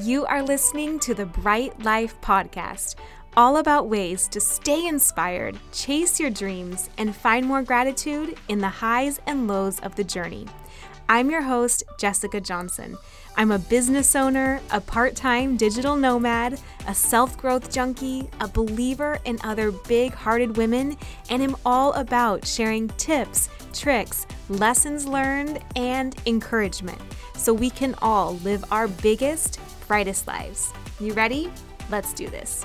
You are listening to the Bright Life Podcast, all about ways to stay inspired, chase your dreams, and find more gratitude in the highs and lows of the journey. I'm your host, Jessica Johnson. I'm a business owner, a part time digital nomad, a self growth junkie, a believer in other big hearted women, and am all about sharing tips, tricks, lessons learned, and encouragement so we can all live our biggest, brightest lives. You ready? Let's do this.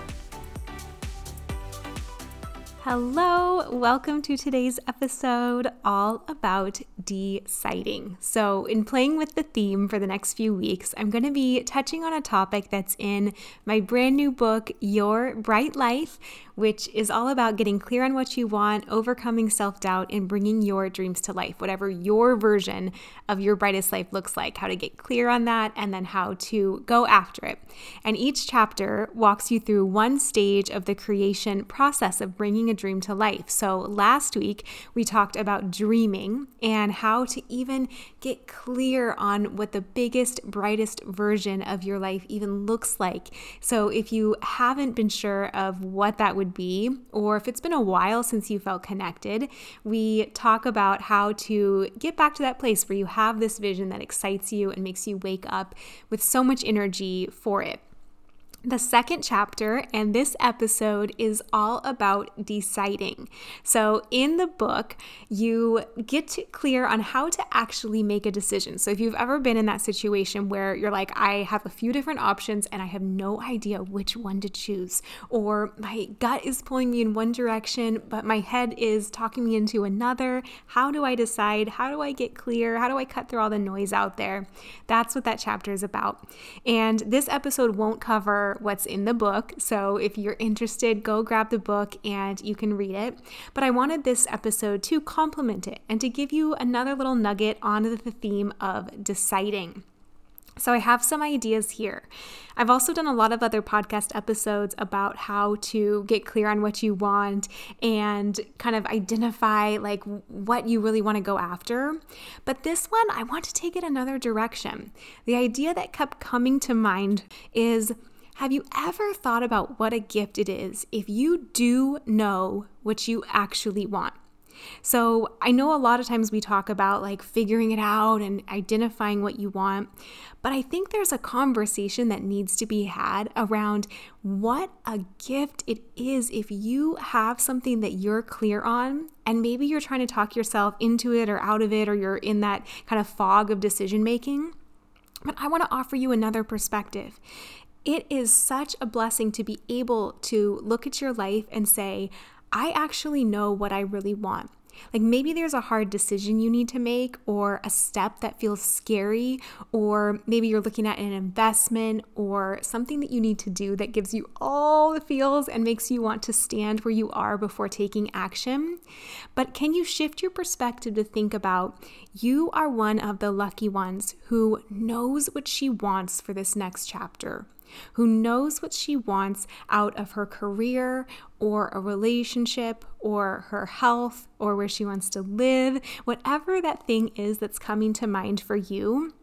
Hello, welcome to today's episode all about deciding. So, in playing with the theme for the next few weeks, I'm going to be touching on a topic that's in my brand new book, Your Bright Life, which is all about getting clear on what you want, overcoming self doubt, and bringing your dreams to life, whatever your version of your brightest life looks like, how to get clear on that, and then how to go after it. And each chapter walks you through one stage of the creation process of bringing a dream to life. So last week, we talked about dreaming and how to even get clear on what the biggest, brightest version of your life even looks like. So if you haven't been sure of what that would be, or if it's been a while since you felt connected, we talk about how to get back to that place where you have this vision that excites you and makes you wake up with so much energy for it the second chapter and this episode is all about deciding. So, in the book, you get clear on how to actually make a decision. So, if you've ever been in that situation where you're like, I have a few different options and I have no idea which one to choose, or my gut is pulling me in one direction, but my head is talking me into another, how do I decide? How do I get clear? How do I cut through all the noise out there? That's what that chapter is about. And this episode won't cover what's in the book. So if you're interested, go grab the book and you can read it. But I wanted this episode to complement it and to give you another little nugget on the theme of deciding. So, I have some ideas here. I've also done a lot of other podcast episodes about how to get clear on what you want and kind of identify like what you really want to go after. But this one, I want to take it another direction. The idea that kept coming to mind is have you ever thought about what a gift it is if you do know what you actually want? So, I know a lot of times we talk about like figuring it out and identifying what you want, but I think there's a conversation that needs to be had around what a gift it is if you have something that you're clear on and maybe you're trying to talk yourself into it or out of it or you're in that kind of fog of decision making. But I want to offer you another perspective. It is such a blessing to be able to look at your life and say, I actually know what I really want. Like maybe there's a hard decision you need to make, or a step that feels scary, or maybe you're looking at an investment or something that you need to do that gives you all the feels and makes you want to stand where you are before taking action. But can you shift your perspective to think about you are one of the lucky ones who knows what she wants for this next chapter? Who knows what she wants out of her career or a relationship or her health or where she wants to live, whatever that thing is that's coming to mind for you.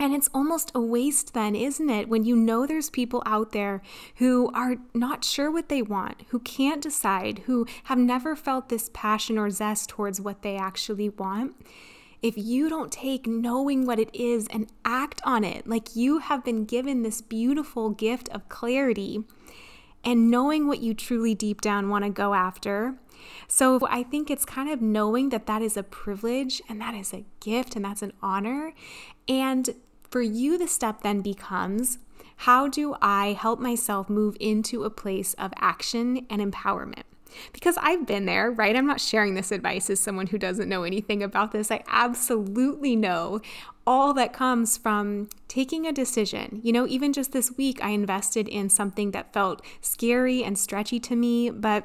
And it's almost a waste, then, isn't it? When you know there's people out there who are not sure what they want, who can't decide, who have never felt this passion or zest towards what they actually want if you don't take knowing what it is and act on it, like you have been given this beautiful gift of clarity and knowing what you truly deep down want to go after. So I think it's kind of knowing that that is a privilege and that is a gift and that's an honor. And for you, the step then becomes how do I help myself move into a place of action and empowerment? Because I've been there, right? I'm not sharing this advice as someone who doesn't know anything about this. I absolutely know all that comes from taking a decision. You know, even just this week, I invested in something that felt scary and stretchy to me, but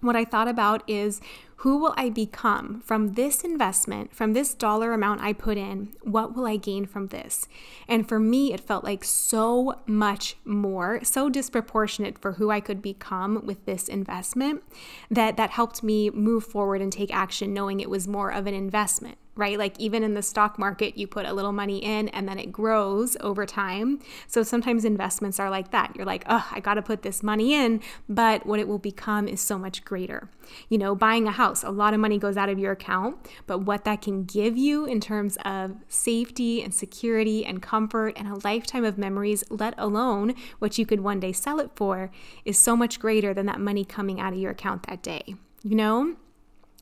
what I thought about is Who will I become from this investment, from this dollar amount I put in? What will I gain from this? And for me, it felt like so much more, so disproportionate for who I could become with this investment that that helped me move forward and take action knowing it was more of an investment right? Like even in the stock market, you put a little money in and then it grows over time. So sometimes investments are like that. You're like, oh, I got to put this money in, but what it will become is so much greater. You know, buying a house, a lot of money goes out of your account, but what that can give you in terms of safety and security and comfort and a lifetime of memories, let alone what you could one day sell it for, is so much greater than that money coming out of your account that day. You know?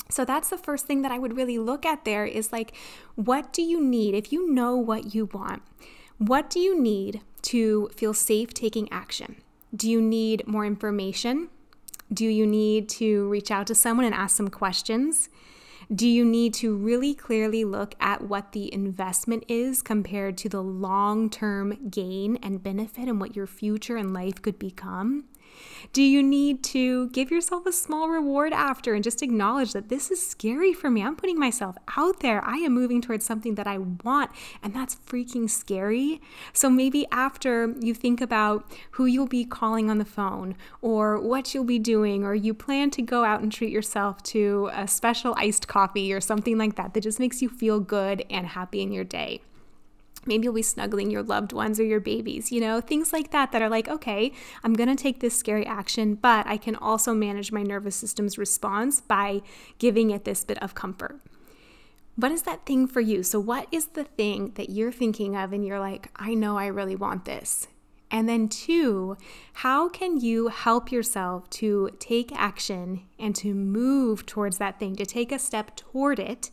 So that's the first thing that I would really look at there is like, what do you need? If you know what you want, what do you need to feel safe taking action? Do you need more information? Do you need to reach out to someone and ask some questions? Do you need to really clearly look at what the investment is compared to the long term gain and benefit and what your future and life could become? Do you need to give yourself a small reward after and just acknowledge that this is scary for me? I'm putting myself out there. I am moving towards something that I want, and that's freaking scary. So maybe after you think about who you'll be calling on the phone or what you'll be doing, or you plan to go out and treat yourself to a special iced coffee or something like that that just makes you feel good and happy in your day. Maybe you'll be snuggling your loved ones or your babies, you know, things like that that are like, okay, I'm going to take this scary action, but I can also manage my nervous system's response by giving it this bit of comfort. What is that thing for you? So, what is the thing that you're thinking of and you're like, I know I really want this? And then, two, how can you help yourself to take action and to move towards that thing, to take a step toward it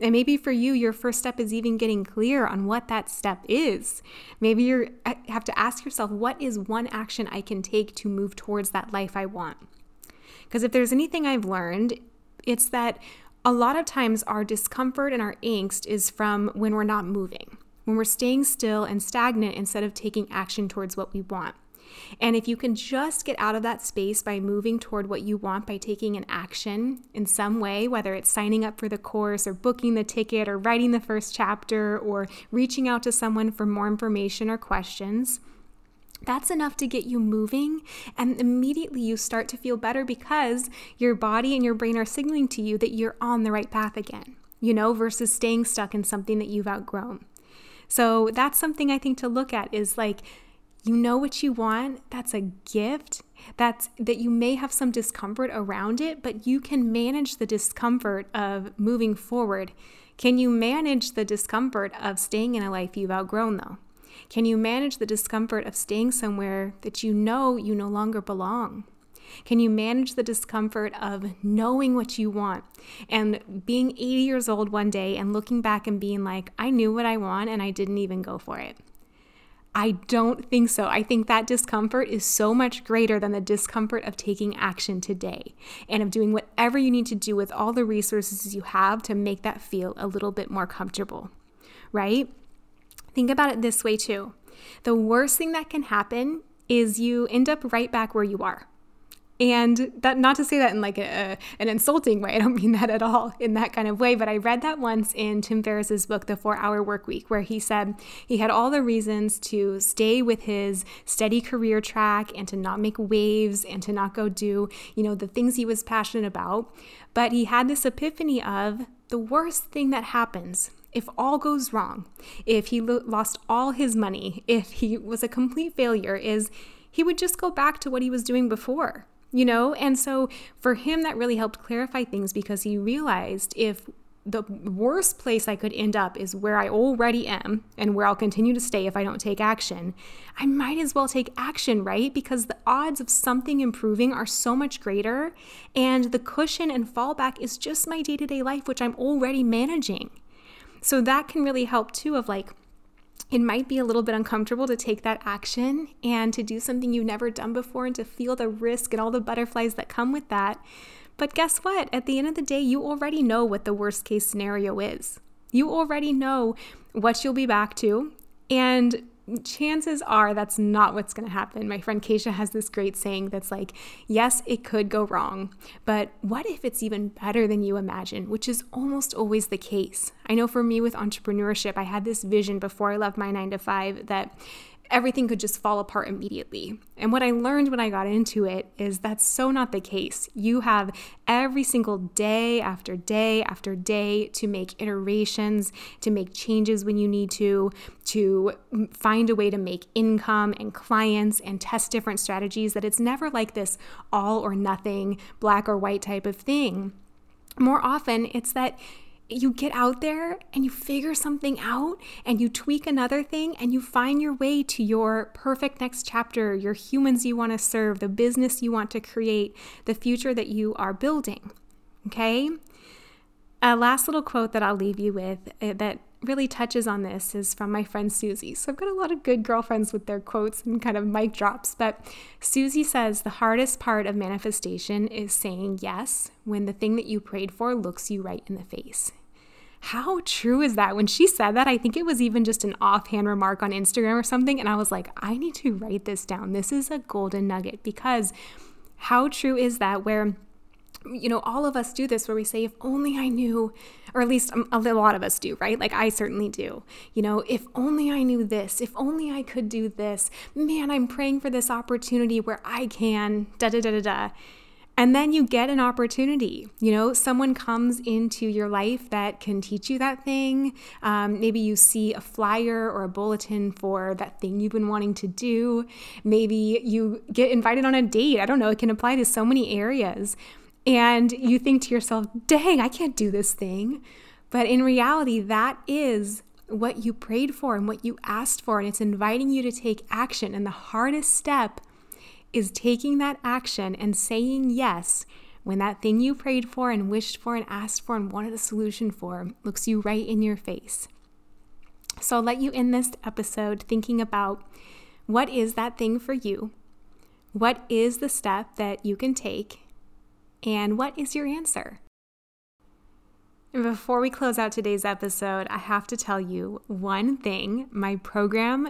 and maybe for you, your first step is even getting clear on what that step is. Maybe you uh, have to ask yourself, what is one action I can take to move towards that life I want? Because if there's anything I've learned, it's that a lot of times our discomfort and our angst is from when we're not moving, when we're staying still and stagnant instead of taking action towards what we want. And if you can just get out of that space by moving toward what you want by taking an action in some way, whether it's signing up for the course or booking the ticket or writing the first chapter or reaching out to someone for more information or questions, that's enough to get you moving, and immediately you start to feel better because your body and your brain are signaling to you that you're on the right path again, you know, versus staying stuck in something that you've outgrown. So that's something I think to look at is like, you know what you want that's a gift that's that you may have some discomfort around it but you can manage the discomfort of moving forward. Can you manage the discomfort of staying in a life you've outgrown though? Can you manage the discomfort of staying somewhere that you know you no longer belong? Can you manage the discomfort of knowing what you want and being 80 years old one day and looking back and being like, I knew what I want and I didn't even go for it? I don't think so. I think that discomfort is so much greater than the discomfort of taking action today and of doing whatever you need to do with all the resources you have to make that feel a little bit more comfortable, right? Think about it this way too. The worst thing that can happen is you end up right back where you are. And that not to say that in like a, an insulting way. I don't mean that at all in that kind of way. But I read that once in Tim Ferriss's book, The Four Hour Work Week, where he said he had all the reasons to stay with his steady career track and to not make waves and to not go do, you know, the things he was passionate about. But he had this epiphany of the worst thing that happens if all goes wrong, if he lo- lost all his money, if he was a complete failure, is he would just go back to what he was doing before you know? And so for him, that really helped clarify things because he realized if the worst place I could end up is where I already am and where I'll continue to stay if I don't take action. I might as well take action, right? Because the odds of something improving are so much greater, and the cushion and fallback is just my day to day life, which I'm already managing. So that can really help too, of like, it might be a little bit uncomfortable to take that action and to do something you've never done before and to feel the risk and all the butterflies that come with that. But guess what? At the end of the day, you already know what the worst case scenario is. You already know what you'll be back to. And chances are that's not what's going to happen. My friend Keisha has this great saying that's like, yes, it could go wrong, but what if it's even better than you imagine, which is almost always the case. I know for me with entrepreneurship, I had this vision before I left my nine to five that everything could just fall apart immediately. And what I learned when I got into it is that's so not the case. You have every single day after day after day to make iterations, to make changes when you need to, to find a way to make income and clients and test different strategies, that it's never like this all or nothing, black or white type of thing. More often, it's that you get out there and you figure something out and you tweak another thing and you find your way to your perfect next chapter, your humans you want to serve, the business you want to create, the future that you are building. Okay? A last little quote that I'll leave you with uh, that really touches on this is from my friend Susie. So I've got a lot of good girlfriends with their quotes and kind of mic drops, but Susie says the hardest part of manifestation is saying yes when the thing that you prayed for looks you right in the face. How true is that? When she said that, I think it was even just an offhand remark on Instagram or something. And I was like, I need to write this down. This is a golden nugget because how true is that? Where you know, all of us do this where we say, if only I knew, or at least um, a lot of us do, right? Like I certainly do. You know, if only I knew this, if only I could do this, man, I'm praying for this opportunity where I can, da da da da da. And then you get an opportunity. You know, someone comes into your life that can teach you that thing. Um, maybe you see a flyer or a bulletin for that thing you've been wanting to do. Maybe you get invited on a date. I don't know, it can apply to so many areas. And you think to yourself, dang, I can't do this thing. But in reality, that is what you prayed for and what you asked for. And it's inviting you to take action. And the hardest step is taking that action and saying yes when that thing you prayed for and wished for and asked for and wanted a solution for looks you right in your face. So I'll let you end this episode thinking about what is that thing for you? What is the step that you can take? And what is your answer? Before we close out today's episode, I have to tell you one thing. My program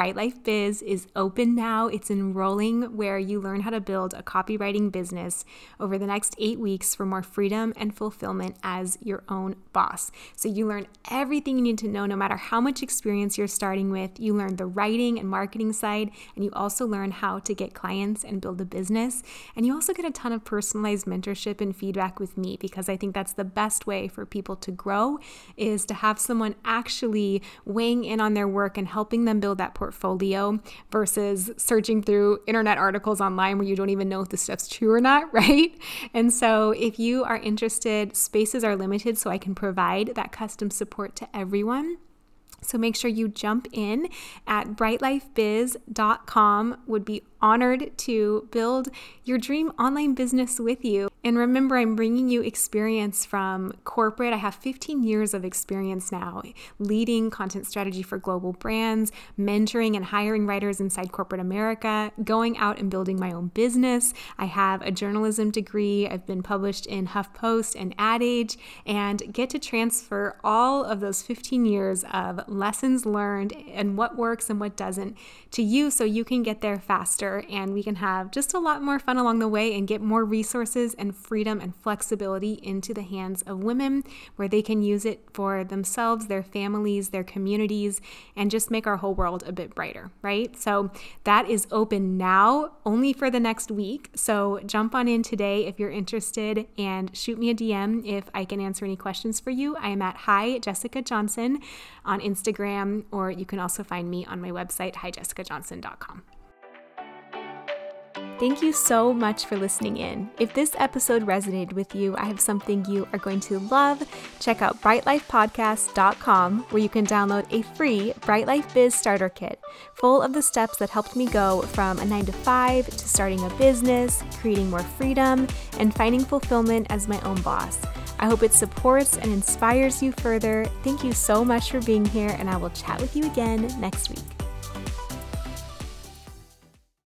Bright Life Biz is open now. It's enrolling where you learn how to build a copywriting business over the next eight weeks for more freedom and fulfillment as your own boss. So you learn everything you need to know, no matter how much experience you're starting with. You learn the writing and marketing side, and you also learn how to get clients and build a business. And you also get a ton of personalized mentorship and feedback with me because I think that's the best way for people to grow is to have someone actually weighing in on their work and helping them build that portfolio versus searching through internet articles online where you don't even know if the stuff's true or not, right? And so if you are interested, spaces are limited so I can provide that custom support to everyone. So make sure you jump in at brightlifebiz.com. Would be honored to build your dream online business with you. And remember, I'm bringing you experience from corporate. I have 15 years of experience now leading content strategy for global brands, mentoring and hiring writers inside corporate America, going out and building my own business. I have a journalism degree. I've been published in HuffPost and Ad Age, and get to transfer all of those 15 years of lessons learned and what works and what doesn't to you so you can get there faster and we can have just a lot more fun along the way and get more resources and freedom and flexibility into the hands of women where they can use it for themselves, their families, their communities, and just make our whole world a bit brighter, right? So that is open now only for the next week. So jump on in today if you're interested and shoot me a DM if I can answer any questions for you. I am at Hi Jessica Johnson on Instagram, or you can also find me on my website, hijessicajohnson.com. Thank you so much for listening in. If this episode resonated with you, I have something you are going to love. Check out brightlifepodcast.com where you can download a free Bright Life Biz starter kit full of the steps that helped me go from a 9 to 5 to starting a business, creating more freedom, and finding fulfillment as my own boss. I hope it supports and inspires you further. Thank you so much for being here, and I will chat with you again next week.